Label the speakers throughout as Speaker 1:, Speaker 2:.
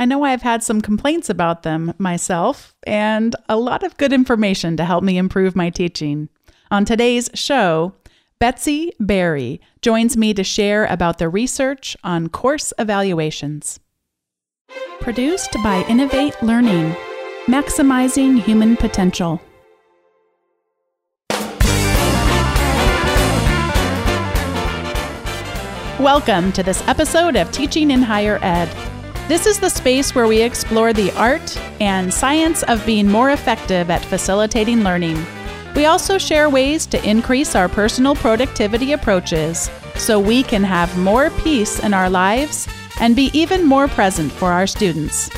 Speaker 1: I know I've had some complaints about them myself, and a lot of good information to help me improve my teaching. On today's show, Betsy Barre joins me to share about the research on course evaluations. Produced by Innovate Learning, maximizing human potential. Welcome to this episode of Teaching in Higher Ed. This is the space where we explore the art and science of being more effective at facilitating learning. We also share ways to increase our personal productivity approaches so we can have more peace in our lives and be even more present for our students.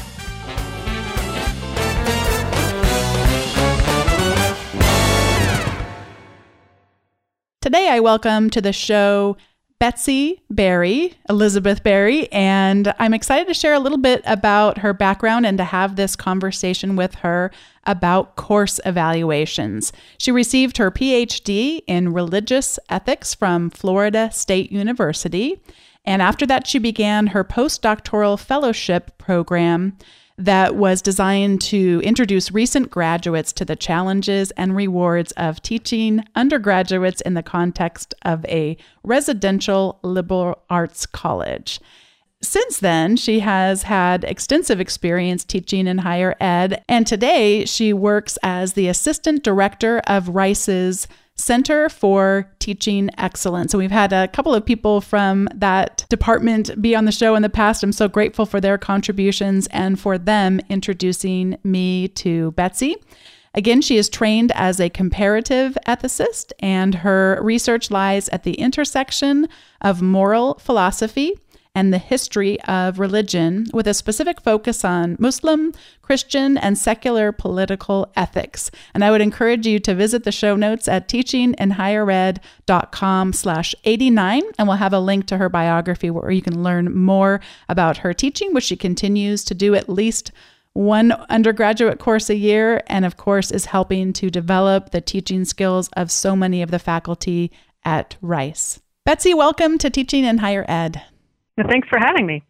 Speaker 1: Today, I welcome to the show Betsy Barre, Elizabeth Barre, and I'm excited to share a little bit about her background and to have this conversation with her about course evaluations. She received her PhD in religious ethics from Florida State University, and after that, she began her postdoctoral fellowship program that was designed to introduce recent graduates to the challenges and rewards of teaching undergraduates in the context of a residential liberal arts college. Since then, she has had extensive experience teaching in higher ed, and today she works as the assistant director of Rice's Center for Teaching Excellence. And we've had a couple of people from that department be on the show in the past. I'm so grateful for their contributions and for them introducing me to Betsy. Again, she is trained as a comparative ethicist, and her research lies at the intersection of moral philosophy and the history of religion, with a specific focus on Muslim, Christian, and secular political ethics. And I would encourage you to visit the show notes at teachinginhighered.com slash 89, and we'll have a link to her biography where you can learn more about her teaching, which she continues to do at least one undergraduate course a year, and of course, is helping to develop the teaching skills of so many of the faculty at Rice. Betsy, welcome to Teaching in Higher Ed.
Speaker 2: Thanks for having me.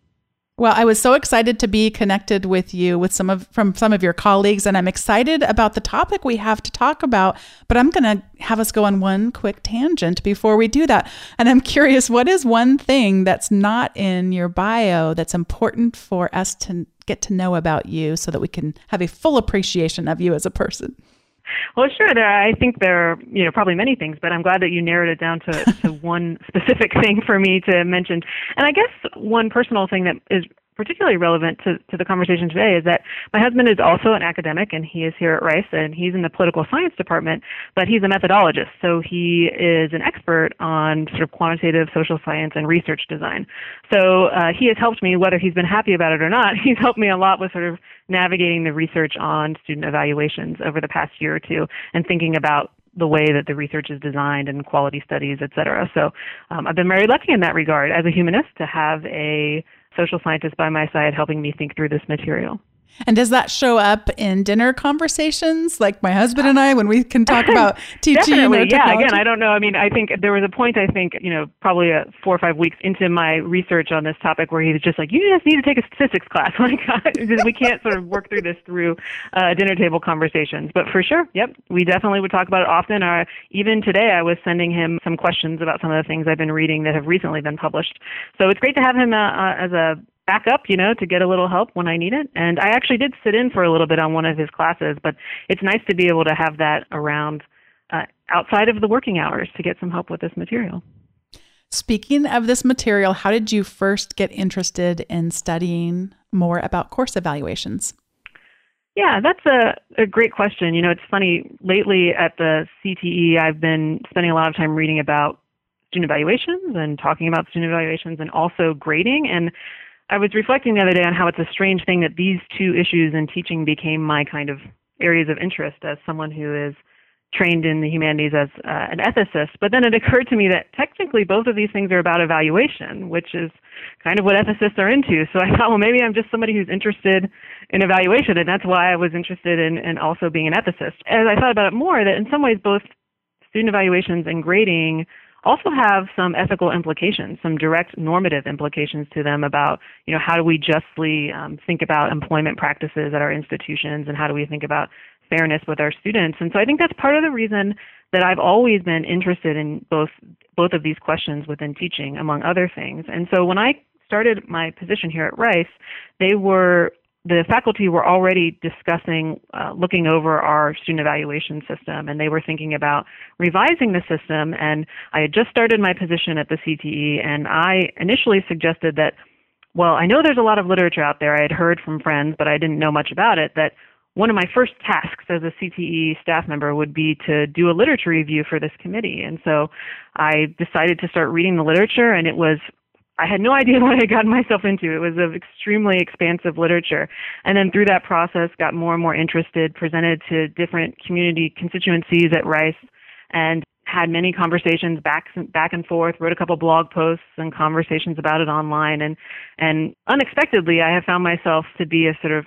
Speaker 1: Well, I was so excited to be connected with you with some of from some of your colleagues and I'm excited about the topic we have to talk about, but I'm going to have us go on one quick tangent before we do that. And I'm curious what is one thing that's not in your bio that's important for us to get to know about you so that we can have a full appreciation of you as a person?
Speaker 2: Well, sure. There, I think there are, you know, probably many things, but I'm glad that you narrowed it down to, to one specific thing for me to mention. And I guess one personal thing that is particularly relevant to, to the conversation today is that my husband is also an academic and he is here at Rice and he's in the political science department, but he's a methodologist. So he is an expert on sort of quantitative social science and research design. So uh, he has helped me, whether he's been happy about it or not, he's helped me a lot with sort of navigating the research on student evaluations over the past year or two and thinking about the way that the research is designed and quality studies, et cetera. So um, I've been very lucky in that regard as a humanist to have a social scientist by my side helping me think through this material.
Speaker 1: And does that show up in dinner conversations, like my husband and I, when we can talk about teaching?
Speaker 2: Definitely, yeah. Again, I don't know. I mean, I think there was a point. I think you know, probably a four or five weeks into my research on this topic, where he was just like, "You just need to take a statistics class." Like, we can't sort of work through this through uh, dinner table conversations. But for sure, yep, we definitely would talk about it often. Or even today, I was sending him some questions about some of the things I've been reading that have recently been published. So it's great to have him uh, uh, as a back up, you know, to get a little help when I need it. And I actually did sit in for a little bit on one of his classes, but it's nice to be able to have that around uh, outside of the working hours to get some help with this material.
Speaker 1: Speaking of this material, how did you first get interested in studying more about course evaluations?
Speaker 2: Yeah, that's a, a great question. You know, it's funny, lately at the CTE, I've been spending a lot of time reading about student evaluations and talking about student evaluations and also grading. And I was reflecting the other day on how it's a strange thing that these two issues in teaching became my kind of areas of interest as someone who is trained in the humanities as uh, an ethicist. But then it occurred to me that technically both of these things are about evaluation, which is kind of what ethicists are into. So I thought, well, maybe I'm just somebody who's interested in evaluation, and that's why I was interested in, in also being an ethicist. As I thought about it more, that in some ways both student evaluations and grading also have some ethical implications, some direct normative implications to them about, you know, how do we justly um, think about employment practices at our institutions and how do we think about fairness with our students. And so I think that's part of the reason that I've always been interested in both both of these questions within teaching, among other things. And so when I started my position here at Rice, they were the faculty were already discussing uh, looking over our student evaluation system and they were thinking about revising the system and i had just started my position at the cte and i initially suggested that well i know there's a lot of literature out there i had heard from friends but i didn't know much about it that one of my first tasks as a CTE staff member would be to do a literature review for this committee. And so I decided to start reading the literature, and it was I had no idea what I got myself into. It was of extremely expansive literature. And then through that process, got more and more interested, presented to different community constituencies at Rice, and had many conversations back back and forth. Wrote a couple blog posts and conversations about it online, and and unexpectedly, I have found myself to be a sort of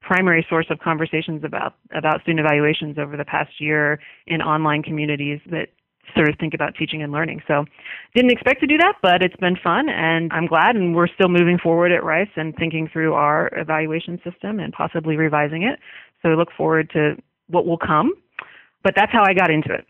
Speaker 2: primary source of conversations about about student evaluations over the past year in online communities that sort of think about teaching and learning. So didn't expect to do that, but it's been fun and I'm glad and we're still moving forward at Rice and thinking through our evaluation system and possibly revising it. So we look forward to what will come. But that's how I got into it.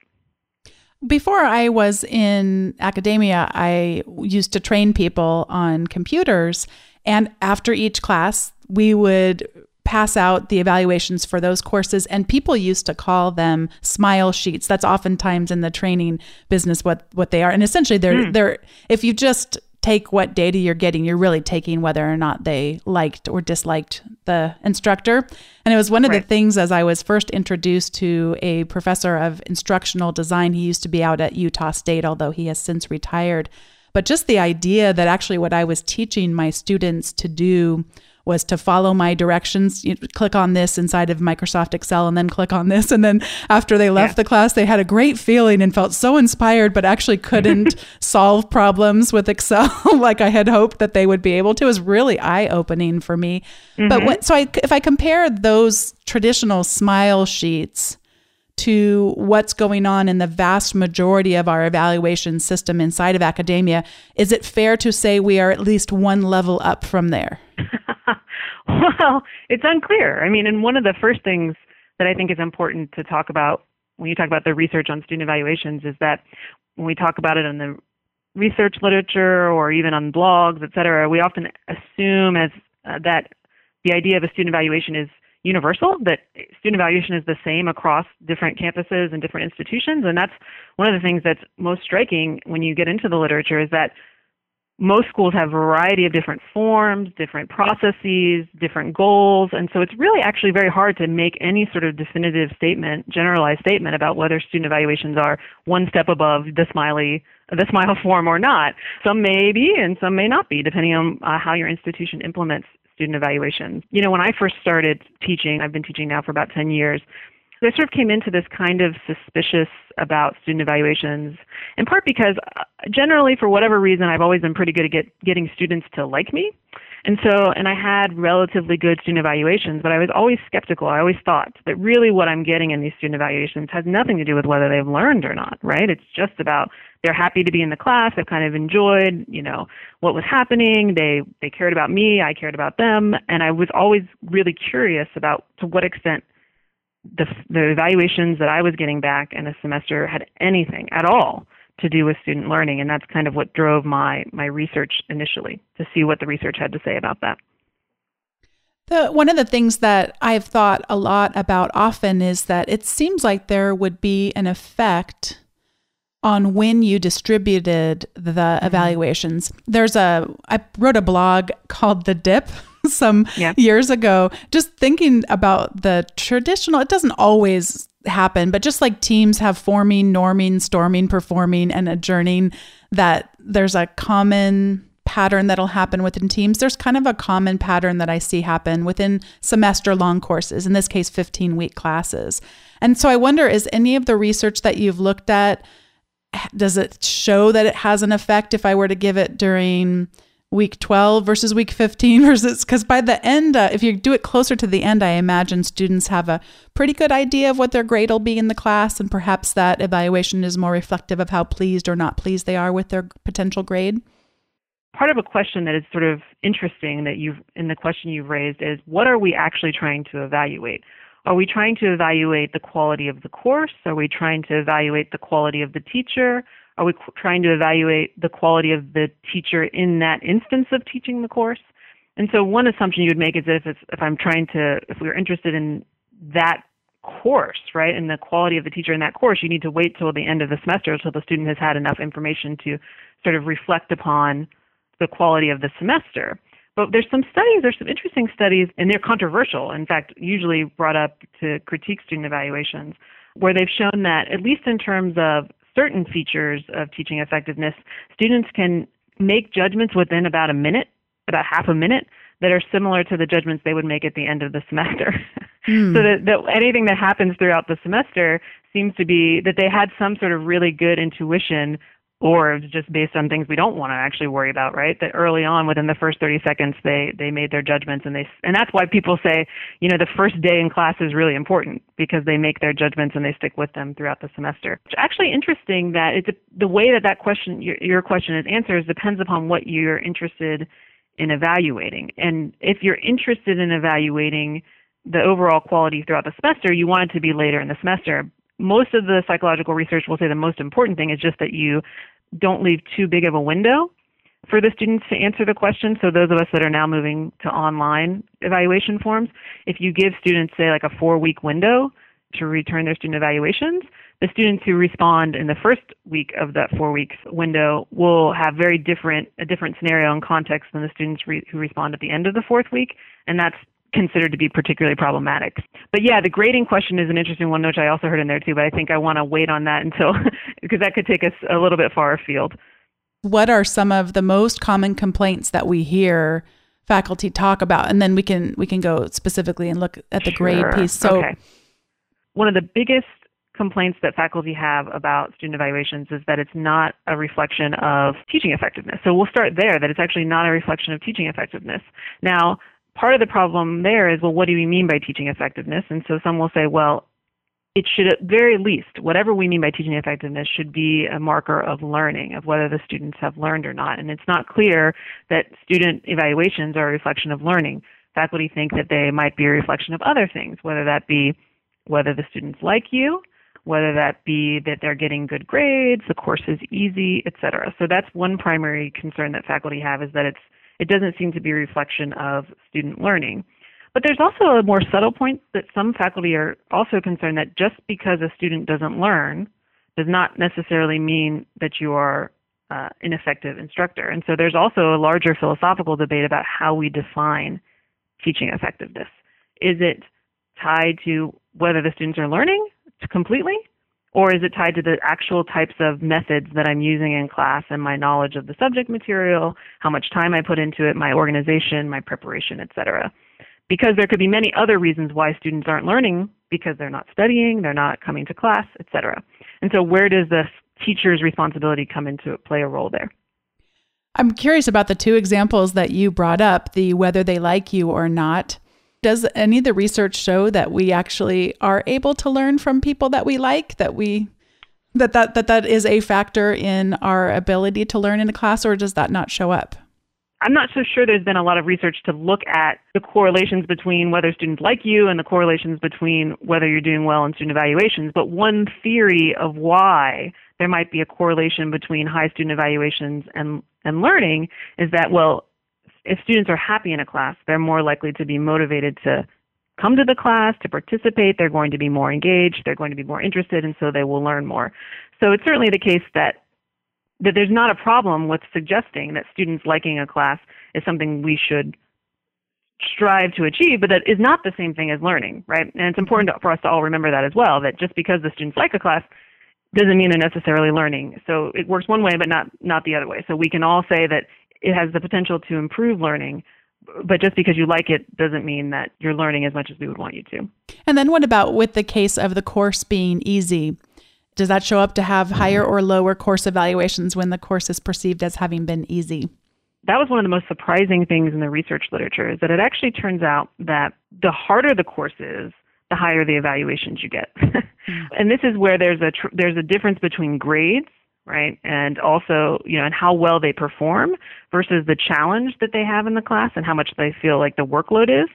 Speaker 1: Before I was in academia, I used to train people on computers. And after each class, we would pass out the evaluations for those courses and people used to call them smile sheets that's oftentimes in the training business what what they are and essentially they're mm. they're if you just take what data you're getting you're really taking whether or not they liked or disliked the instructor and it was one of right. the things as i was first introduced to a professor of instructional design he used to be out at utah state although he has since retired but just the idea that actually what i was teaching my students to do was to follow my directions. You click on this inside of Microsoft Excel and then click on this. And then after they left yeah. the class, they had a great feeling and felt so inspired, but actually couldn't solve problems with Excel like I had hoped that they would be able to. It was really eye opening for me. Mm-hmm. But what, so I, if I compare those traditional smile sheets, to what's going on in the vast majority of our evaluation system inside of academia, is it fair to say we are at least one level up from there?
Speaker 2: well, it's unclear. I mean, and one of the first things that I think is important to talk about when you talk about the research on student evaluations is that when we talk about it in the research literature or even on blogs, et cetera, we often assume as uh, that the idea of a student evaluation is universal, that student evaluation is the same across different campuses and different institutions. And that's one of the things that's most striking when you get into the literature is that most schools have a variety of different forms, different processes, different goals, and so it's really actually very hard to make any sort of definitive statement, generalized statement about whether student evaluations are one step above the smiley the smile form or not. Some may be and some may not be, depending on uh, how your institution implements student evaluations. You know, when I first started teaching, I've been teaching now for about 10 years, I sort of came into this kind of suspicious about student evaluations, in part because uh, generally, for whatever reason, I've always been pretty good at get, getting students to like me. And so, and I had relatively good student evaluations, but I was always skeptical. I always thought that really what I'm getting in these student evaluations has nothing to do with whether they've learned or not, right? It's just about they're happy to be in the class. They've kind of enjoyed, you know, what was happening. They they cared about me. I cared about them, and I was always really curious about to what extent the, the evaluations that I was getting back in a semester had anything at all to do with student learning, and that's kind of what drove my my research initially to see what the research had to say about that.
Speaker 1: The, one of the things that I've thought a lot about often is that it seems like there would be an effect on when you distributed the mm-hmm. evaluations. There's a I wrote a blog called The Dip some yeah. years ago, just thinking about the traditional, it doesn't always happen, but just like teams have forming, norming, storming, performing, and adjourning, that there's a common pattern that'll happen within teams. There's kind of a common pattern that I see happen within semester long courses, in this case, 15 week classes. And so I wonder is any of the research that you've looked at, does it show that it has an effect if I were to give it during week 12 versus week 15 versus because by the end uh, if you do it closer to the end i imagine students have a pretty good idea of what their grade will be in the class and perhaps that evaluation is more reflective of how pleased or not pleased they are with their potential grade.
Speaker 2: Part of a question that is sort of interesting that you've in the question you've raised is what are we actually trying to evaluate are we trying to evaluate the quality of the course are we trying to evaluate the quality of the teacher are we trying to evaluate the quality of the teacher in that instance of teaching the course? And so one assumption you would make is if, if I'm trying to, if we're interested in that course, right, and the quality of the teacher in that course, you need to wait till the end of the semester till the student has had enough information to sort of reflect upon the quality of the semester. But there's some studies, there's some interesting studies, and they're controversial, in fact, usually brought up to critique student evaluations, where they've shown that, at least in terms of certain features of teaching effectiveness, students can make judgments within about a minute, about half a minute, that are similar to the judgments they would make at the end of the semester. Mm. so that, that anything that happens throughout the semester seems to be that they had some sort of really good intuition or just based on things we don't want to actually worry about, right? That early on, within the first 30 seconds, they they made their judgments, and they and that's why people say, you know, the first day in class is really important because they make their judgments and they stick with them throughout the semester. It's actually interesting that it's the way that that question, your, your question is answered, depends upon what you're interested in evaluating, and if you're interested in evaluating the overall quality throughout the semester, you want it to be later in the semester most of the psychological research will say the most important thing is just that you don't leave too big of a window for the students to answer the question. So those of us that are now moving to online evaluation forms, if you give students say like a four week window to return their student evaluations, the students who respond in the first week of that four weeks window will have very different a different scenario and context than the students re- who respond at the end of the fourth week, and that's considered to be particularly problematic. But yeah, the grading question is an interesting one, which I also heard in there too, but I think I want to wait on that until, because that could take us a little bit far afield.
Speaker 1: What are some of the most common complaints that we hear faculty talk about? And then we can, we can go specifically and look at the sure. grade piece. So okay.
Speaker 2: one of the biggest complaints that faculty have about student evaluations is that it's not a reflection of teaching effectiveness. So we'll start there, that it's actually not a reflection of teaching effectiveness. Now, part of the problem there is, well, what do we mean by teaching effectiveness? And so some will say, well, it should at very least, whatever we mean by teaching effectiveness, should be a marker of learning, of whether the students have learned or not. And it's not clear that student evaluations are a reflection of learning. Faculty think that they might be a reflection of other things, whether that be whether the students like you, whether that be that they're getting good grades, the course is easy, etc. So that's one primary concern that faculty have is that it's it doesn't seem to be a reflection of student learning. But there's also a more subtle point that some faculty are also concerned that just because a student doesn't learn does not necessarily mean that you are uh, an effective instructor. And so there's also a larger philosophical debate about how we define teaching effectiveness. Is it tied to whether the students are learning completely or is it tied to the actual types of methods that I'm using in class and my knowledge of the subject material, how much time I put into it, my organization, my preparation, etc. Because there could be many other reasons why students aren't learning because they're not studying, they're not coming to class, etc. And so where does the teacher's responsibility come into play a role there?
Speaker 1: I'm curious about the two examples that you brought up, the whether they like you or not does any of the research show that we actually are able to learn from people that we like that we that that that, that is a factor in our ability to learn in a class or does that not show up
Speaker 2: I'm not so sure there's been a lot of research to look at the correlations between whether students like you and the correlations between whether you're doing well in student evaluations. But one theory of why there might be a correlation between high student evaluations and, and learning is that, well, if students are happy in a class, they're more likely to be motivated to come to the class, to participate. They're going to be more engaged. They're going to be more interested, and so they will learn more. So it's certainly the case that that there's not a problem with suggesting that students liking a class is something we should strive to achieve, but that is not the same thing as learning, right? And it's important for us to all remember that as well, that just because the students like a class doesn't mean they're necessarily learning. So it works one way, but not, not the other way. So we can all say that it has the potential to improve learning but just because you like it doesn't mean that you're learning as much as we would want you to.
Speaker 1: And then what about with the case of the course being easy? Does that show up to have higher or lower course evaluations when the course is perceived as having been easy?
Speaker 2: that was one of the most surprising things in the research literature is that it actually turns out that the harder the course is, the higher the evaluations you get. and this is where there's a tr- there's a difference between grades, right, and also you know and how well they perform versus the challenge that they have in the class and how much they feel like the workload is.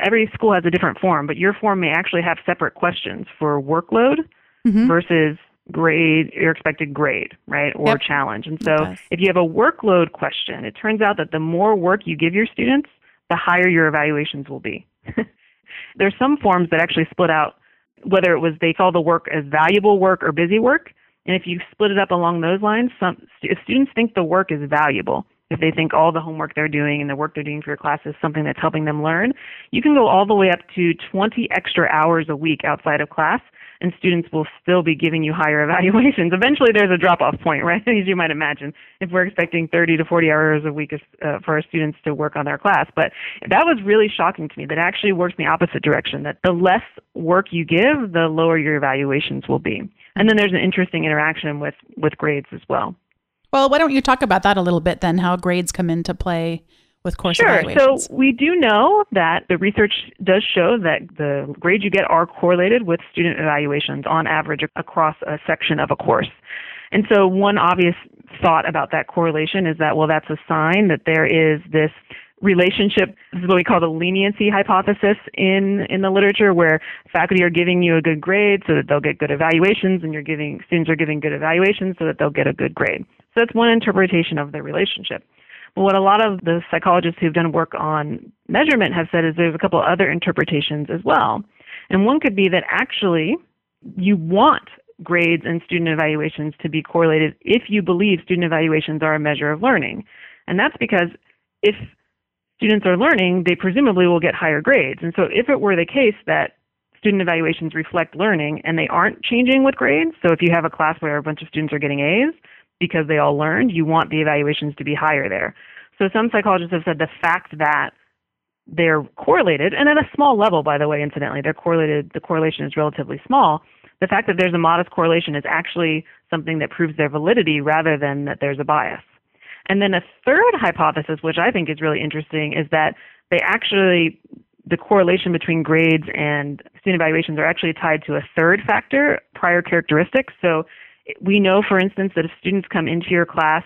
Speaker 2: Every school has a different form, but your form may actually have separate questions for workload mm-hmm. versus grade your expected grade right or yep. challenge and so if you have a workload question it turns out that the more work you give your students the higher your evaluations will be there's some forms that actually split out whether it was they call the work as valuable work or busy work and if you split it up along those lines some if students think the work is valuable if they think all the homework they're doing and the work they're doing for your class is something that's helping them learn you can go all the way up to 20 extra hours a week outside of class and students will still be giving you higher evaluations. Eventually, there's a drop off point, right? As you might imagine, if we're expecting 30 to 40 hours a week uh, for our students to work on their class. But that was really shocking to me. That actually works in the opposite direction. That the less work you give, the lower your evaluations will be. And then there's an interesting interaction with with grades as well.
Speaker 1: Well, why don't you talk about that a little bit then? How grades come into play with course
Speaker 2: sure. So we do know that the research does show that the grades you get are correlated with student evaluations on average across a section of a course. And so one obvious thought about that correlation is that, well, that's a sign that there is this relationship. This is what we call the leniency hypothesis in, in the literature, where faculty are giving you a good grade so that they'll get good evaluations, and you're giving students are giving good evaluations so that they'll get a good grade. So that's one interpretation of the relationship But what a lot of the psychologists who've done work on measurement have said is there's a couple other interpretations as well. And one could be that actually you want grades and student evaluations to be correlated if you believe student evaluations are a measure of learning. And that's because if students are learning, they presumably will get higher grades. And so if it were the case that student evaluations reflect learning and they aren't changing with grades, so if you have a class where a bunch of students are getting A's, because they all learned, you want the evaluations to be higher there. So some psychologists have said the fact that they're correlated, and at a small level, by the way, incidentally, they're correlated, the correlation is relatively small. The fact that there's a modest correlation is actually something that proves their validity rather than that there's a bias. And then a third hypothesis, which I think is really interesting, is that they actually, the correlation between grades and student evaluations are actually tied to a third factor, prior characteristics. So we know, for instance, that if students come into your class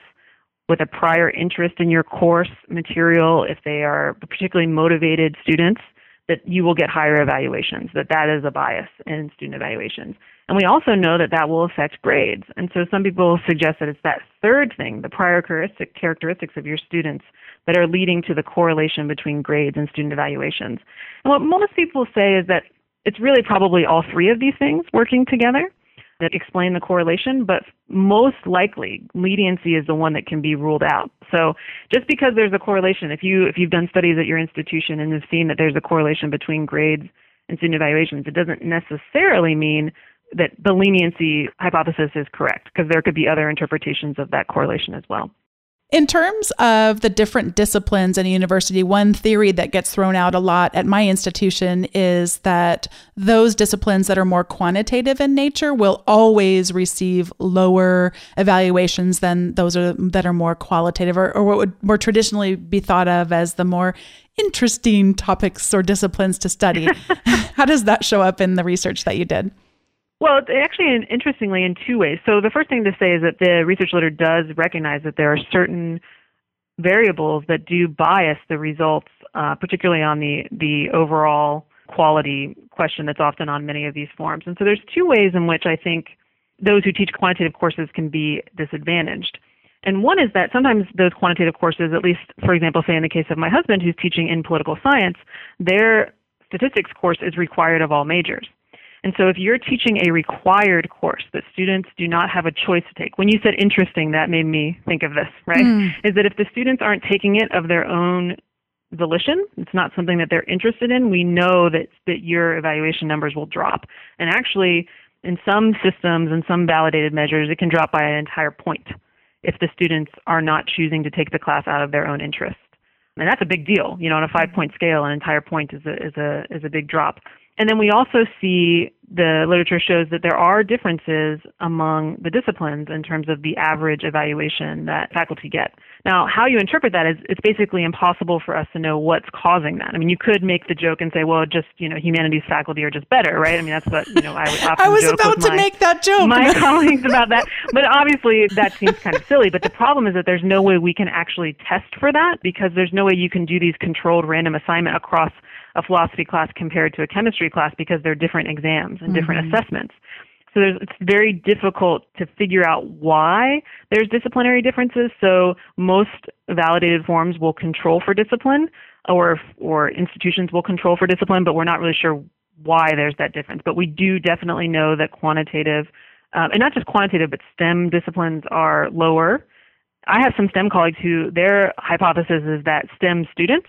Speaker 2: with a prior interest in your course material, if they are particularly motivated students, that you will get higher evaluations, that that is a bias in student evaluations. And we also know that that will affect grades. And so some people suggest that it's that third thing, the prior characteristics of your students, that are leading to the correlation between grades and student evaluations. And what most people say is that it's really probably all three of these things working together that explain the correlation, but most likely leniency is the one that can be ruled out. So just because there's a correlation, if you if you've done studies at your institution and have seen that there's a correlation between grades and student evaluations, it doesn't necessarily mean that the leniency hypothesis is correct because there could be other interpretations of that correlation as well.
Speaker 1: In terms of the different disciplines in a university, one theory that gets thrown out a lot at my institution is that those disciplines that are more quantitative in nature will always receive lower evaluations than those are, that are more qualitative or, or what would more traditionally be thought of as the more interesting topics or disciplines to study. How does that show up in the research that you did?
Speaker 2: Well, actually, interestingly, in two ways. So the first thing to say is that the research literature does recognize that there are certain variables that do bias the results, uh, particularly on the the overall quality question that's often on many of these forms. And so there's two ways in which I think those who teach quantitative courses can be disadvantaged. And one is that sometimes those quantitative courses, at least for example, say in the case of my husband who's teaching in political science, their statistics course is required of all majors. And so if you're teaching a required course that students do not have a choice to take, when you said interesting, that made me think of this, right? Mm. Is that if the students aren't taking it of their own volition, it's not something that they're interested in, we know that, that your evaluation numbers will drop. And actually, in some systems and some validated measures, it can drop by an entire point if the students are not choosing to take the class out of their own interest. And that's a big deal. You know, on a five point scale, an entire point is a, is a, is a big drop. And then we also see the literature shows that there are differences among the disciplines in terms of the average evaluation that faculty get. Now, how you interpret that is it's basically impossible for us to know what's causing that. I mean, you could make the joke and say, well, just, you know, humanities faculty are just better, right? I mean, that's what, you know, I would often
Speaker 1: I was about
Speaker 2: with
Speaker 1: to
Speaker 2: my,
Speaker 1: make that joke.
Speaker 2: my colleagues about that. But obviously that seems kind of silly, but the problem is that there's no way we can actually test for that because there's no way you can do these controlled random assignment across a philosophy class compared to a chemistry class because they're different exams and different
Speaker 1: Mm-hmm.
Speaker 2: assessments. So there's, it's very difficult to figure out why there's disciplinary differences. So most validated forms will control for discipline, or or institutions will control for discipline, but we're not really sure why there's that difference. But we do definitely know that quantitative, um, and not just quantitative, but STEM disciplines are lower. I have some STEM colleagues who their hypothesis is that STEM students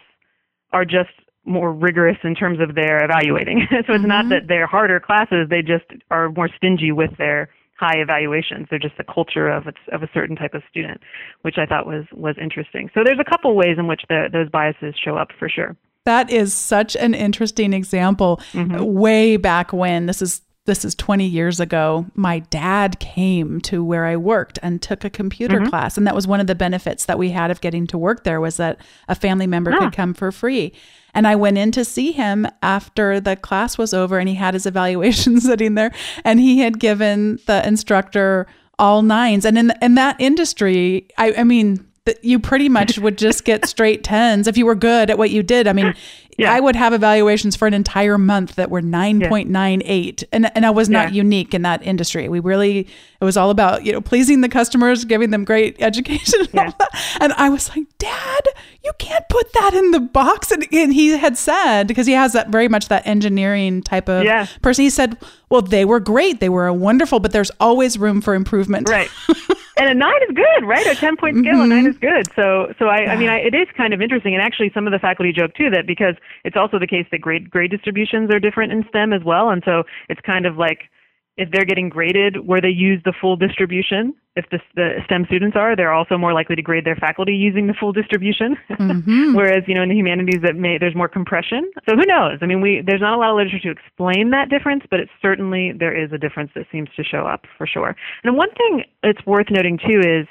Speaker 2: are just more rigorous in terms of their evaluating. so it's not that they're harder classes; they just are more stingy with their high evaluations. They're just the culture of a, of a certain type of student, which I thought was was interesting. So there's a couple ways in which the, those biases show up for sure.
Speaker 1: That is such an interesting example.
Speaker 2: Mm-hmm.
Speaker 1: Way back when this is this is 20 years ago, my dad came to where I worked and took a computer
Speaker 2: Mm-hmm.
Speaker 1: class and that was one of the benefits that we had of getting to work there was that a family member could come for free. And I went in to see him after the class was over and he had his evaluation sitting there and he had given the instructor all nines and in in that industry, I I mean that you pretty much would just get straight tens if you were good at what you did. I mean,
Speaker 2: Yeah.
Speaker 1: I would have evaluations for an entire month that were 9.98 and and I was not
Speaker 2: Yeah.
Speaker 1: unique in that industry. We really it was all about, you know, pleasing the customers, giving them great education and all that. And I was like, "Dad, you can't put that in the box." And, and he had said because he has that very much that engineering type of
Speaker 2: Yeah.
Speaker 1: person. He said, "Well, they were great. They were wonderful, but there's always room for improvement."
Speaker 2: Right. and a nine is good, right? A ten point scale, a nine mm-hmm. is good. So, so I, I mean, I, it is kind of interesting. And actually, some of the faculty joke too that because it's also the case that grade grade distributions are different in STEM as well, and so it's kind of like if they're getting graded where they use the full distribution. If the, the STEM students are, they're also more likely to grade their faculty using the full distribution. Mm-hmm. Whereas, you know, in the humanities, that may there's more compression. So who knows? I mean, we there's not a lot of literature to explain that difference, but it's certainly there is a difference that seems to show up for sure. And one thing it's worth noting too is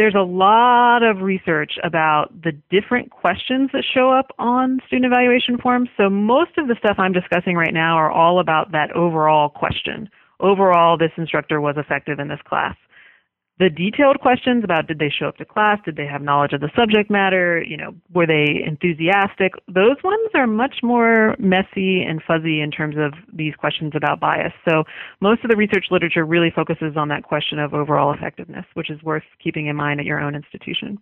Speaker 2: there's a lot of research about the different questions that show up on student evaluation forms. So most of the stuff I'm discussing right now are all about that overall question. Overall, this instructor was effective in this class. The detailed questions about did they show up to class, did they have knowledge of the subject matter, you know, were they enthusiastic? Those ones are much more messy and fuzzy in terms of these questions about bias. So most of the research literature really focuses on that question of overall effectiveness, which is worth keeping in mind at your own institution.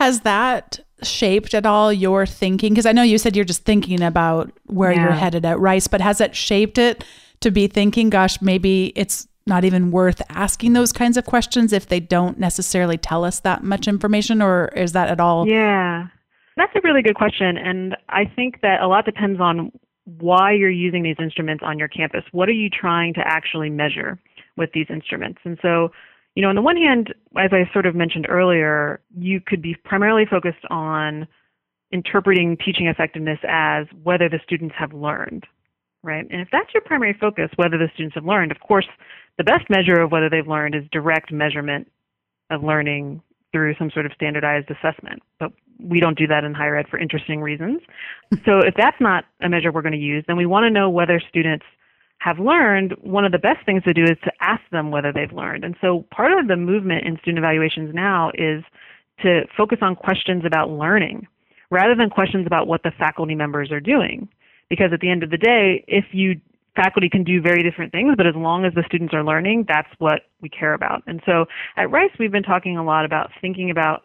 Speaker 1: Has that shaped at all your thinking? Because I know you said you're just thinking about where you're headed at Rice, but has it shaped it to be thinking, gosh, maybe it's not even worth asking those kinds of questions if they don't necessarily tell us that much information, or is that at all?
Speaker 2: Yeah, that's a really good question. And I think that a lot depends on why you're using these instruments on your campus. What are you trying to actually measure with these instruments? And so, you know, on the one hand, as I sort of mentioned earlier, you could be primarily focused on interpreting teaching effectiveness as whether the students have learned, right? And if that's your primary focus, whether the students have learned, of course, the best measure of whether they've learned is direct measurement of learning through some sort of standardized assessment. But we don't do that in higher ed for interesting reasons. so if that's not a measure we're going to use, then we want to know whether students have learned. One of the best things to do is to ask them whether they've learned. And so part of the movement in student evaluations now is to focus on questions about learning rather than questions about what the faculty members are doing. Because at the end of the day, if you faculty can do very different things, but as long as the students are learning, that's what we care about. And so at Rice, we've been talking a lot about thinking about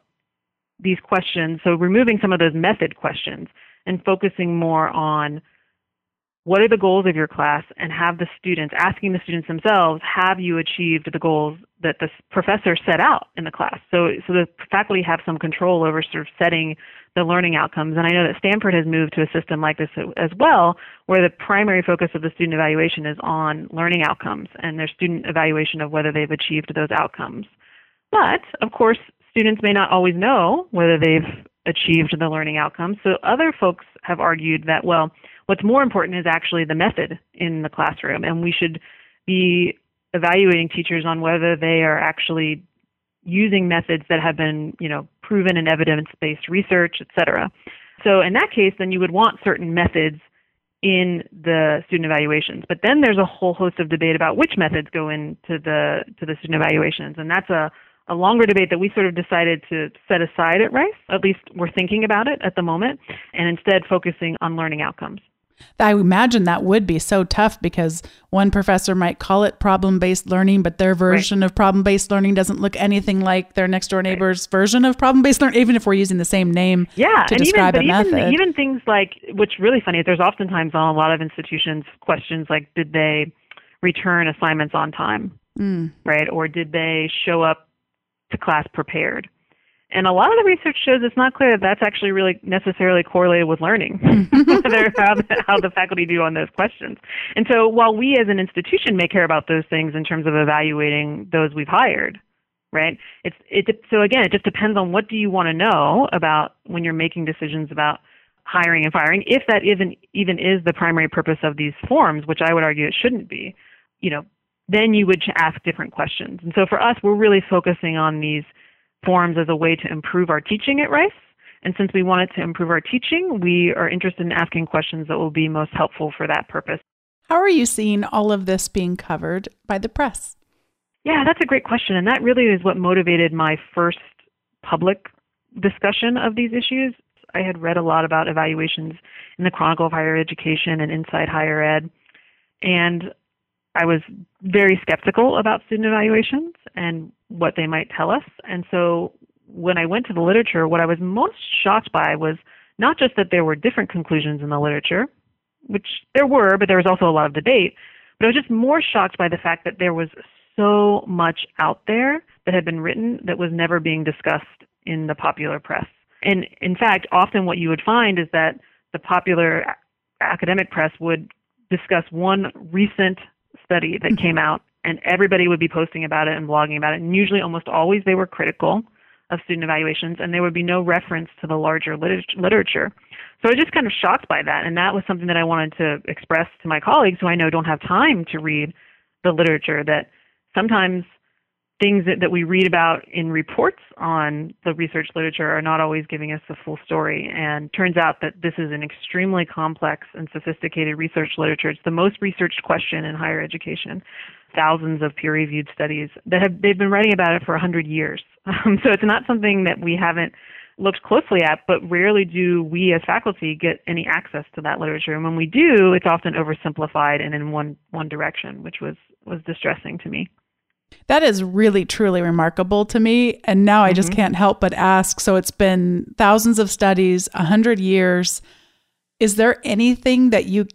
Speaker 2: these questions, so removing some of those method questions and focusing more on what are the goals of your class? And have the students asking the students themselves have you achieved the goals that the professor set out in the class? So so the faculty have some control over sort of setting the learning outcomes. And i know that stanford has moved to a system like this as well where the primary focus of the student evaluation is on learning outcomes and their student evaluation of whether they've achieved those outcomes. But of course students may not always know whether they've achieved the learning outcomes. So other folks have argued that well What's more important is actually the method in the classroom, and we should be evaluating teachers on whether they are actually using methods that have been, you know, proven in evidence-based research, et cetera. So in that case, then you would want certain methods in the student evaluations. But then there's a whole host of debate about which methods go into the to the student evaluations, and that's a a longer debate that we sort of decided to set aside at Rice. At least we're thinking about it at the moment, and instead focusing on learning outcomes.
Speaker 1: I imagine that would be so tough because one professor might call it problem based learning, but their version
Speaker 2: right.
Speaker 1: of problem based learning doesn't look anything like their next door neighbor's right. version of problem based learning, even if we're using the same name
Speaker 2: yeah,
Speaker 1: to describe
Speaker 2: even,
Speaker 1: a
Speaker 2: even,
Speaker 1: method.
Speaker 2: Even things like, what's really funny, there's oftentimes on a lot of institutions questions like, did they return assignments on time?
Speaker 1: Mm.
Speaker 2: Right? Or did they show up to class prepared? And a lot of the research shows it's not clear that that's actually really necessarily correlated with learning, how, the, how the faculty do on those questions. And so while we as an institution may care about those things in terms of evaluating those we've hired, right? It's it so again, it just depends on what do you want to know about when you're making decisions about hiring and firing, if that even even is the primary purpose of these forms, which I would argue it shouldn't be. You know, then you would ask different questions. And so for us, we're really focusing on these forms as a way to improve our teaching at Rice. And since we wanted to improve our teaching, we are interested in asking questions that will be most helpful for that purpose.
Speaker 1: How are you seeing all of this being covered by the press?
Speaker 2: Yeah, that's a great question. And that really is what motivated my first public discussion of these issues. I had read a lot about evaluations in the Chronicle of Higher Education and Inside Higher Ed. And I was very skeptical about student evaluations and what they might tell us. And so when I went to the literature, what I was most shocked by was not just that there were different conclusions in the literature, which there were, but there was also a lot of debate, but I was just more shocked by the fact that there was so much out there that had been written that was never being discussed in the popular press. And in fact, often what you would find is that the popular academic press would discuss one recent study that mm-hmm. came out, and everybody would be posting about it and blogging about it. And usually, almost always, they were critical of student evaluations, and there would be no reference to the larger literature. So I was just kind of shocked by that, and that was something that I wanted to express to my colleagues who I know don't have time to read the literature. That sometimes things that, that we read about in reports on the research literature are not always giving us the full story. And turns out that this is an extremely complex and sophisticated research literature. It's the most researched question in higher education. Thousands of peer-reviewed studies that have they've been writing about it for hundred years. Um, so it's not something that we haven't looked closely at, but rarely do we as faculty get any access to that literature. And when we do, it's often oversimplified and in one one direction, which was was distressing to me.
Speaker 1: That is really, truly remarkable to me. And now mm-hmm. I just mm-hmm. can't help but ask. So it's been thousands of studies, a hundred years. Is there anything that you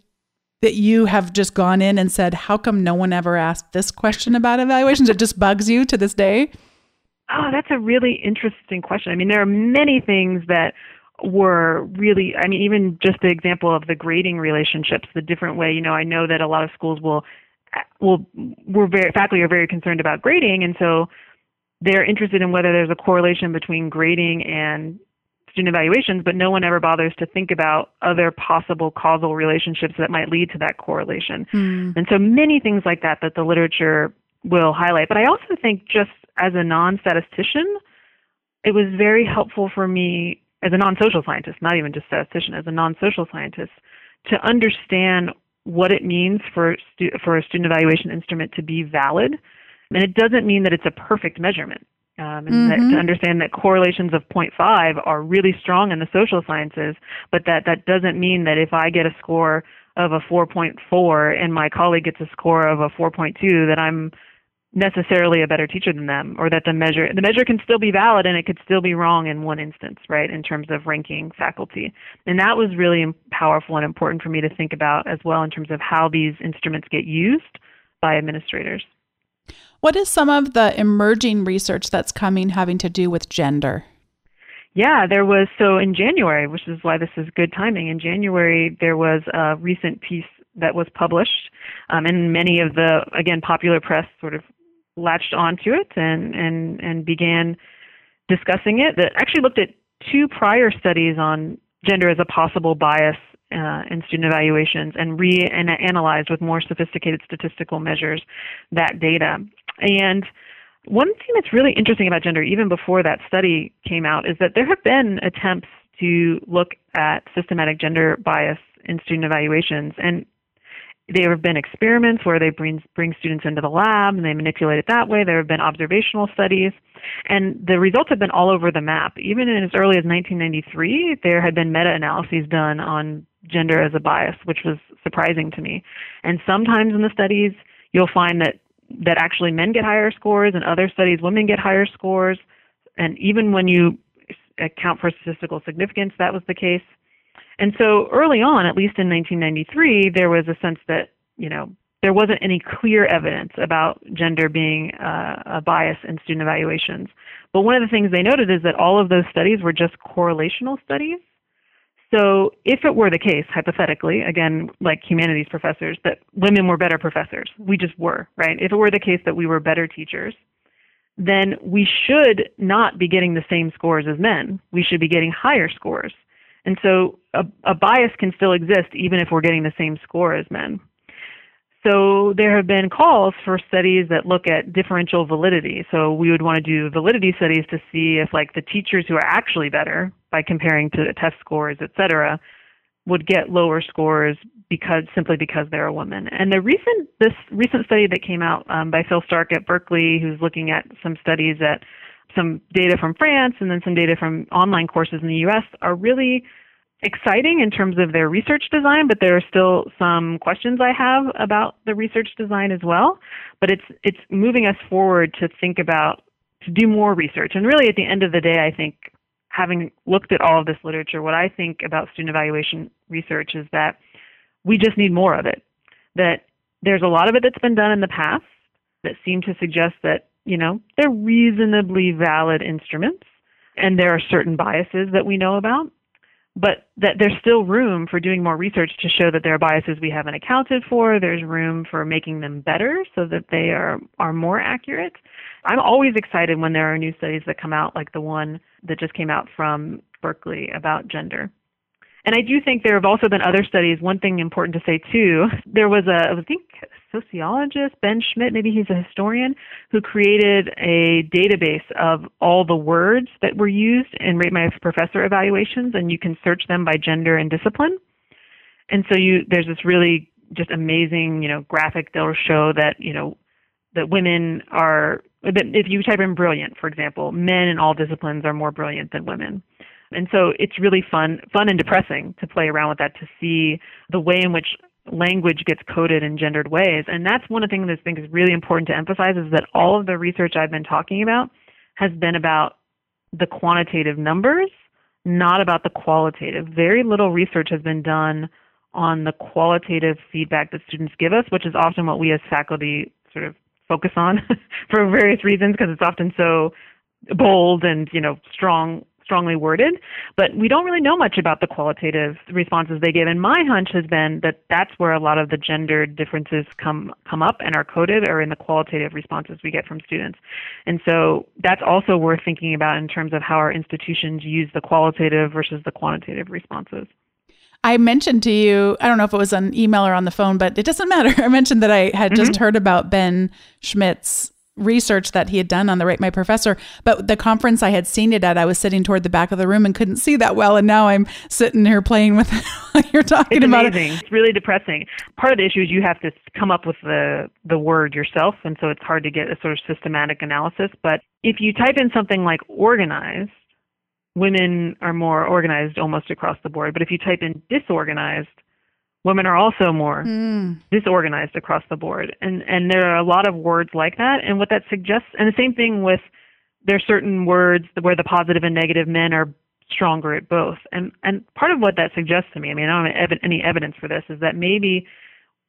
Speaker 1: that you have just gone in and said, "How come no one ever asked this question about evaluations?" It just bugs you to this day.
Speaker 2: Oh, that's a really interesting question. I mean, there are many things that were really i mean even just the example of the grading relationships the different way you know i know that a lot of schools will well, we're very faculty are very concerned about grading, and so they're interested in whether there's a correlation between grading and student evaluations, but no one ever bothers to think about other possible causal relationships that might lead to that correlation.
Speaker 1: Mm.
Speaker 2: And so many things like that that the literature will highlight. But I also think just as a non-statistician, it was very helpful for me as a non-social scientist, not even just statistician, as a non-social scientist, to understand what it means for stu- for a student evaluation instrument to be valid, and it doesn't mean that it's a perfect measurement. Um, and mm-hmm. that, to understand that correlations of 0.5 are really strong in the social sciences, but that that doesn't mean that if I get a score of a 4.4 and my colleague gets a score of a 4.2 that I'm necessarily a better teacher than them or that the measure the measure can still be valid and it could still be wrong in one instance right in terms of ranking faculty and that was really powerful and important for me to think about as well in terms of how these instruments get used by administrators
Speaker 1: what is some of the emerging research that's coming having to do with gender
Speaker 2: yeah, there was so in January, which is why this is good timing. In January, there was a recent piece that was published, um, and many of the again popular press sort of latched onto it and, and, and began discussing it that actually looked at two prior studies on gender as a possible bias uh, in student evaluations and re-analyzed with more sophisticated statistical measures that data. And one thing that's really interesting about gender, even before that study came out, is that there have been attempts to look at systematic gender bias in student evaluations. And there have been experiments where they bring, bring students into the lab and they manipulate it that way. There have been observational studies. And the results have been all over the map. Even in as early as 1993, there had been meta analyses done on gender as a bias, which was surprising to me. And sometimes in the studies, you'll find that, that actually men get higher scores, and other studies, women get higher scores. And even when you account for statistical significance, that was the case. And so early on, at least in 1993, there was a sense that, you know, there wasn't any clear evidence about gender being uh, a bias in student evaluations. But one of the things they noted is that all of those studies were just correlational studies. So if it were the case, hypothetically, again, like humanities professors, that women were better professors, we just were, right? If it were the case that we were better teachers, then we should not be getting the same scores as men. We should be getting higher scores. And so a, a bias can still exist even if we're getting the same score as men. So there have been calls for studies that look at differential validity. So we would want to do validity studies to see if like the teachers who are actually better by comparing to test scores, et cetera, would get lower scores because simply because they're a woman. And the recent this recent study that came out um, by Phil Stark at Berkeley, who's looking at some studies at some data from France and then some data from online courses in the US are really exciting in terms of their research design, but there are still some questions I have about the research design as well. But it's it's moving us forward to think about to do more research. And really at the end of the day, I think having looked at all of this literature, what I think about student evaluation research is that we just need more of it. That there's a lot of it that's been done in the past that seem to suggest that you know, they're reasonably valid instruments, and there are certain biases that we know about, but that there's still room for doing more research to show that there are biases we haven't accounted for. There's room for making them better so that they are, are more accurate. I'm always excited when there are new studies that come out, like the one that just came out from Berkeley about gender. And I do think there have also been other studies. One thing important to say too, there was a, I think, sociologist, Ben Schmidt, maybe he's a historian, who created a database of all the words that were used in Rate My Professor evaluations, and you can search them by gender and discipline. And so you, there's this really just amazing, you know, graphic that'll show that, you know, that women are, that if you type in brilliant, for example, men in all disciplines are more brilliant than women. And so it's really fun, fun and depressing to play around with that to see the way in which language gets coded in gendered ways. And that's one of the things that I think is really important to emphasize is that all of the research I've been talking about has been about the quantitative numbers, not about the qualitative. Very little research has been done on the qualitative feedback that students give us, which is often what we as faculty sort of focus on for various reasons because it's often so bold and you know strong strongly worded, but we don't really know much about the qualitative responses they give. And my hunch has been that that's where a lot of the gender differences come come up and are coded, or in the qualitative responses we get from students. And so that's also worth thinking about in terms of how our institutions use the qualitative versus the quantitative responses.
Speaker 1: I mentioned to you, I don't know if it was on email or on the phone, but it doesn't matter. I mentioned that I had mm-hmm. just heard about Ben Schmidt's research that he had done on the Rate My Professor. But the conference I had seen it at, I was sitting toward the back of the room and couldn't see that well. And now I'm sitting here playing with it you're talking
Speaker 2: it's
Speaker 1: about
Speaker 2: amazing.
Speaker 1: it.
Speaker 2: It's really depressing. Part of the issue is you have to come up with the, the word yourself. And so it's hard to get a sort of systematic analysis. But if you type in something like organized, women are more organized almost across the board. But if you type in disorganized, women are also more mm. disorganized across the board. And, and there are a lot of words like that. And what that suggests, and the same thing with, there are certain words where the positive and negative men are stronger at both. And, and part of what that suggests to me, I mean, I don't have any evidence for this, is that maybe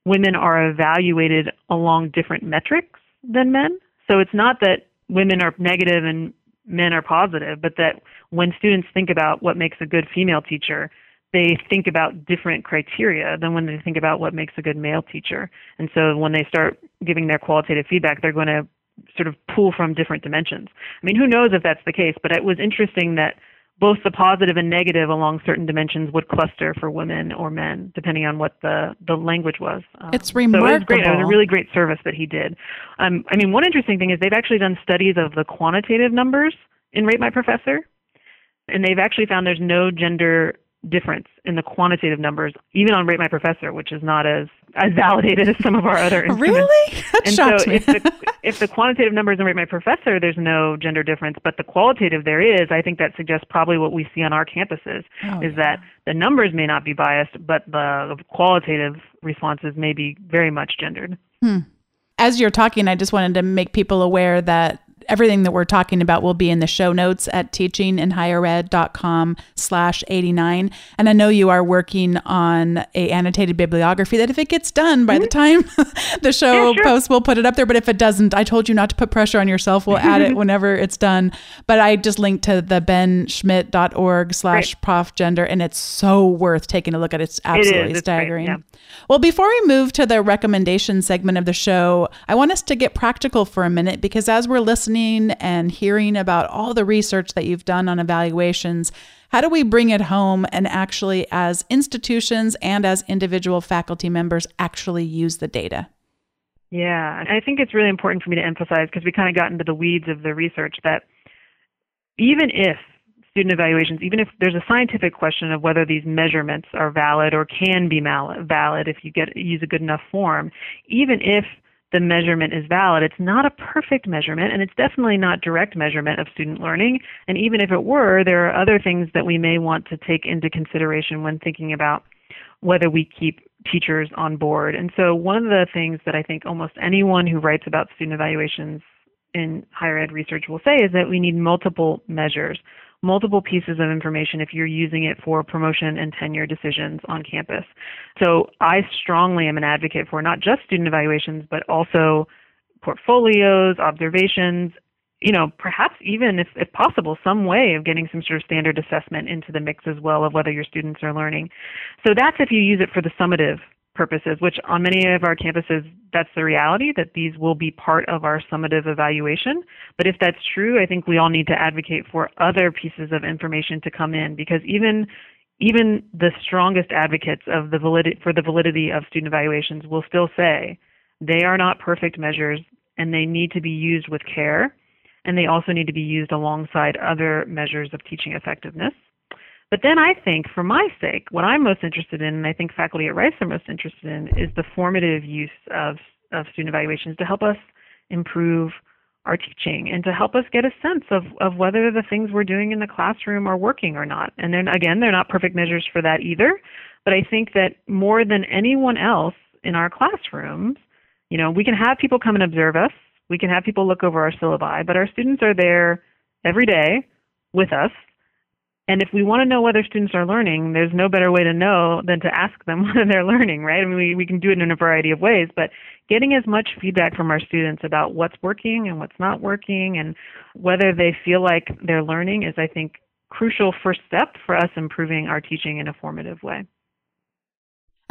Speaker 2: women are evaluated along different metrics than men. So it's not that women are negative and men are positive, but that when students think about what makes a good female teacher, they think about different criteria than when they think about what makes a good male teacher. And so when they start giving their qualitative feedback, they're going to sort of pull from different dimensions. I mean, who knows if that's the case, but it was interesting that both the positive and negative along certain dimensions would cluster for women or men, depending on what the, the language was.
Speaker 1: Um, it's remarkable.
Speaker 2: So it was great. It was a really great service that he did. Um, I mean, one interesting thing is they've actually done studies of the quantitative numbers in Rate My Professor, and they've actually found there's no gender difference in the quantitative numbers, even on Rate My Professor, which is not as as validated as some of our other instruments.
Speaker 1: Really? That
Speaker 2: and
Speaker 1: so
Speaker 2: me. if the if the quantitative numbers in Rate My Professor, there's no gender difference, but the qualitative there is. I think that suggests probably what we see on our campuses
Speaker 1: oh,
Speaker 2: is
Speaker 1: yeah.
Speaker 2: that the numbers may not be biased, but the qualitative responses may be very much gendered.
Speaker 1: Hmm. As you're talking, I just wanted to make people aware that everything that we're talking about will be in the show notes at teachinginhighered.com slash 89 and i know you are working on a annotated bibliography that if it gets done by mm-hmm. the time the show
Speaker 2: yeah, sure.
Speaker 1: posts we'll put it up there but if it doesn't i told you not to put pressure on yourself. We'll add it whenever it's done. But i just linked to the benschmidt.org slash prof gender and it's so worth taking a look at. It's absolutely
Speaker 2: it
Speaker 1: staggering.
Speaker 2: Yeah.
Speaker 1: well before we move to the recommendation segment of the show i want us to get practical for a minute because as we're listening listening and hearing about all the research that you've done on evaluations, how do we bring it home and actually, as institutions and as individual faculty members, actually use the data?
Speaker 2: Yeah, I think it's really important for me to emphasize because we kind of got into the weeds of the research that even if student evaluations, even if there's a scientific question of whether these measurements are valid or can be valid if you get use a good enough form, even if the measurement is valid. It's not a perfect measurement, and it's definitely not direct measurement of student learning. And even if it were, there are other things that we may want to take into consideration when thinking about whether we keep teachers on board. And so, one of the things that I think almost anyone who writes about student evaluations in higher ed research will say is that we need multiple measures multiple pieces of information if you're using it for promotion and tenure decisions on campus. So I strongly am an advocate for not just student evaluations, but also portfolios, observations, you know, perhaps even if, if possible, some way of getting some sort of standard assessment into the mix as well of whether your students are learning. So that's if you use it for the summative purposes, which on many of our campuses, that's the reality that these will be part of our summative evaluation. But if that's true, I think we all need to advocate for other pieces of information to come in because even even the strongest advocates of the validity for the validity of student evaluations will still say they are not perfect measures and they need to be used with care and they also need to be used alongside other measures of teaching effectiveness. But then I think, for my sake, what I'm most interested in, and I think faculty at Rice are most interested in, is the formative use of, of student evaluations to help us improve our teaching and to help us get a sense of, of whether the things we're doing in the classroom are working or not. And then again, they're not perfect measures for that either. But I think that more than anyone else in our classrooms, you know, we can have people come and observe us. We can have people look over our syllabi, but our students are there every day with us and if we want to know whether students are learning, there's no better way to know than to ask them whether they're learning, right? I mean, we, we can do it in a variety of ways, but getting as much feedback from our students about what's working and what's not working and whether they feel like they're learning is, I think, crucial first step for us improving our teaching in a formative way.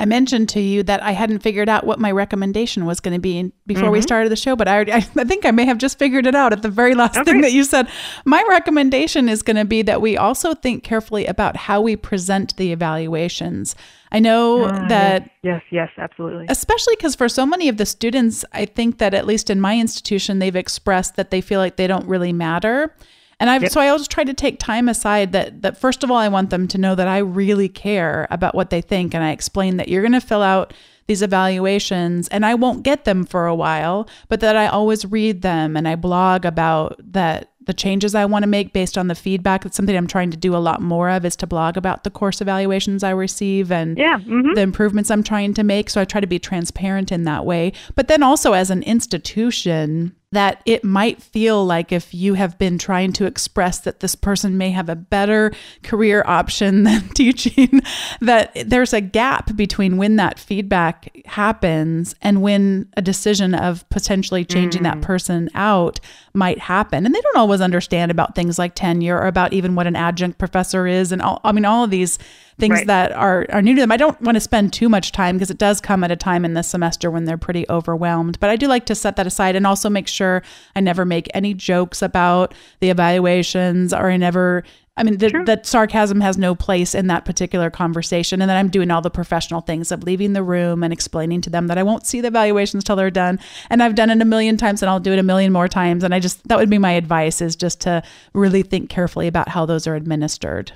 Speaker 1: I mentioned to you that I hadn't figured out what my recommendation was going to be before mm-hmm. we started the show, but I, I, think I may have just figured it out at the very last okay. thing that you said. My recommendation is going to be that we also think carefully about how we present the evaluations. I know uh, that.
Speaker 2: Yes, yes, absolutely.
Speaker 1: Especially because for so many of the students, I think that at least in my institution, they've expressed that they feel like they don't really matter. And I've, yep. so I always try to take time aside that, that first of all, I want them to know that I really care about what they think. And I explain that you're going to fill out these evaluations and I won't get them for a while, but that I always read them and I blog about that the changes I want to make based on the feedback. It's something I'm trying to do a lot more of is to blog about the course evaluations I receive and
Speaker 2: yeah, mm-hmm.
Speaker 1: the improvements I'm trying to make. So I try to be transparent in that way. But then also as an institution, that it might feel like if you have been trying to express that this person may have a better career option than teaching, that there's a gap between when that feedback happens and when a decision of potentially changing mm. that person out might happen. And they don't always understand about things like tenure or about even what an adjunct professor is. And all, I mean, all of these things right. that are, are new to them. I don't want to spend too much time because it does come at a time in this semester when they're pretty overwhelmed. But I do like to set that aside and also make sure I never make any jokes about the evaluations or I never I mean, th- that sarcasm has no place in that particular conversation. And then I'm doing all the professional things of leaving the room and explaining to them that I won't see the evaluations till they're done. And I've done it a million times and I'll do it a million more times. And I just, that would be my advice is just to really think carefully about how those are administered.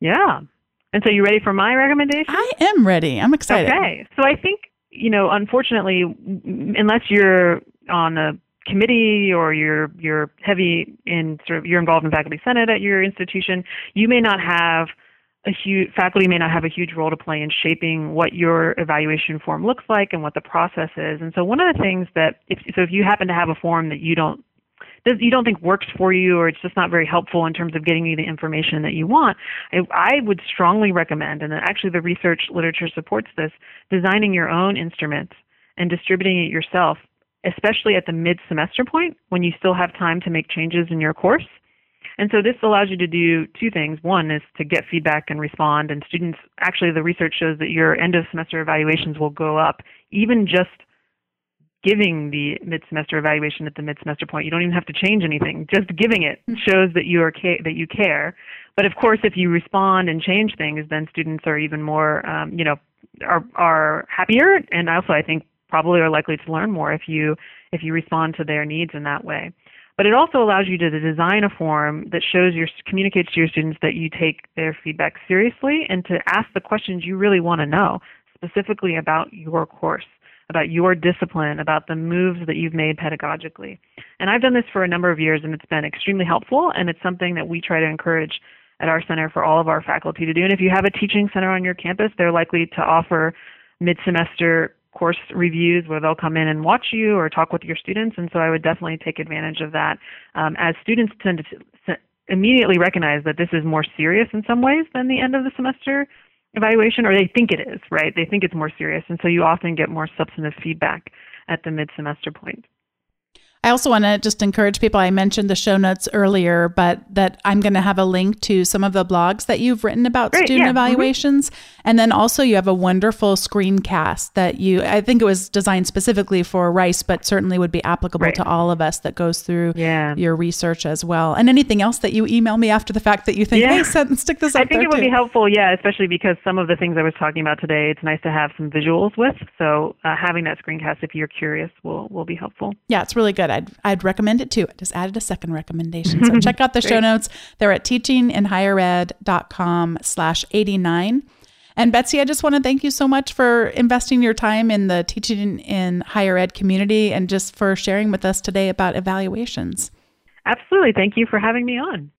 Speaker 2: Yeah. And so you ready for my recommendation?
Speaker 1: I am ready. I'm excited.
Speaker 2: Okay. So I think, you know, unfortunately, unless you're on a committee or you're you're heavy in sort of you're involved in faculty senate at your institution, you may not have a huge faculty may not have a huge role to play in shaping what your evaluation form looks like and what the process is. And so one of the things that if so if you happen to have a form that you don't you don't think works for you or it's just not very helpful in terms of getting you the information that you want, I, I would strongly recommend, and actually the research literature supports this, designing your own instrument and distributing it yourself especially at the mid semester point when you still have time to make changes in your course. And so this allows you to do two things. One is to get feedback and respond, and students actually, the research shows that your end of semester evaluations will go up even just giving the mid semester evaluation at the mid semester point. You don't even have to change anything. Just giving it mm-hmm. shows that you are ca- that you care. But of course, if you respond and change things, then students are even more, um, you know, are are happier, and also I think probably are likely to learn more if you if you respond to their needs in that way. But it also allows you to design a form that shows your communicates to your students that you take their feedback seriously and to ask the questions you really want to know specifically about your course, about your discipline, about the moves that you've made pedagogically. And I've done this for a number of years and it's been extremely helpful and it's something that we try to encourage at our center for all of our faculty to do. And if you have a teaching center on your campus, they're likely to offer mid-semester course reviews where they'll come in and watch you or talk with your students. And so I would definitely take advantage of that. Um, as students tend to immediately recognize that this is more serious in some ways than the end of the semester evaluation, or they think it is, right? They think it's more serious. And so you often get more substantive feedback at the mid semester point.
Speaker 1: I also want to just encourage people. I mentioned the show notes earlier, but that I'm going to have a link to some of the blogs that you've written about Great, student yeah. Mm-hmm. evaluations. Mm-hmm. And then also, you have a wonderful screencast that you, I think it was designed specifically for Rice, but certainly would be applicable right. to all of us that goes through yeah. your research as well. And anything else that you email me after the fact that you think, yeah. hey, send, stick this up
Speaker 2: I think it would
Speaker 1: too.
Speaker 2: be helpful, yeah, especially because some of the things I was talking about today, it's nice to have some visuals with. So uh, having that screencast, if you're curious, will, will be helpful.
Speaker 1: Yeah, it's really good. I'd, I'd recommend it too. I just added a second recommendation. So check out the show notes. They're at teachinginhighered.com slash 89. And Betsy, I just want to thank you so much for investing your time in the teaching in higher ed community and just for sharing with us today about evaluations.
Speaker 2: Absolutely. Thank you for having me on.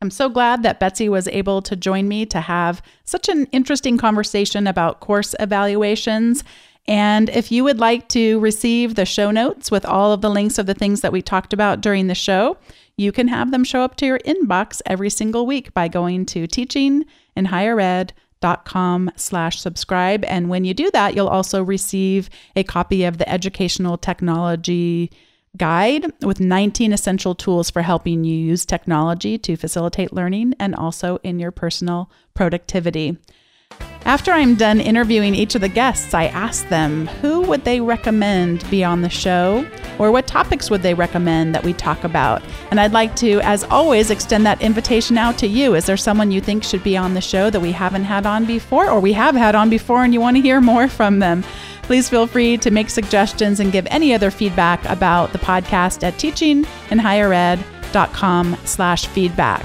Speaker 1: I'm so glad that Betsy was able to join me to have such an interesting conversation about course evaluations. And if you would like to receive the show notes with all of the links of the things that we talked about during the show, you can have them show up to your inbox every single week by going to teaching in higher ed com slash subscribe. And when you do that, you'll also receive a copy of the educational technology guide with 19 essential tools for helping you use technology to facilitate learning and also in your personal productivity. After I'm done interviewing each of the guests, I ask them who would they recommend be on the show or what topics would they recommend that we talk about. And I'd like to, as always, extend that invitation out to you. Is there someone you think should be on the show that we haven't had on before or we have had on before and you want to hear more from them? Please feel free to make suggestions and give any other feedback about the podcast at teachinginhighered.com slash feedback.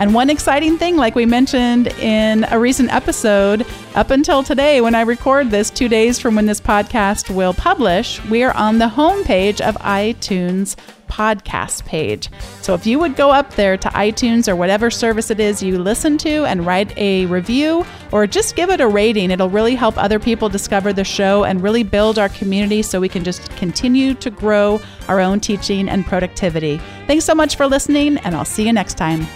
Speaker 1: And one exciting thing, like we mentioned in a recent episode, up until today, when I record this, two days from when this podcast will publish, we are on the homepage of iTunes podcast page. So if you would go up there to iTunes or whatever service it is you listen to and write a review or just give it a rating, it'll really help other people discover the show and really build our community so we can just continue to grow our own teaching and productivity. Thanks so much for listening, and I'll see you next time.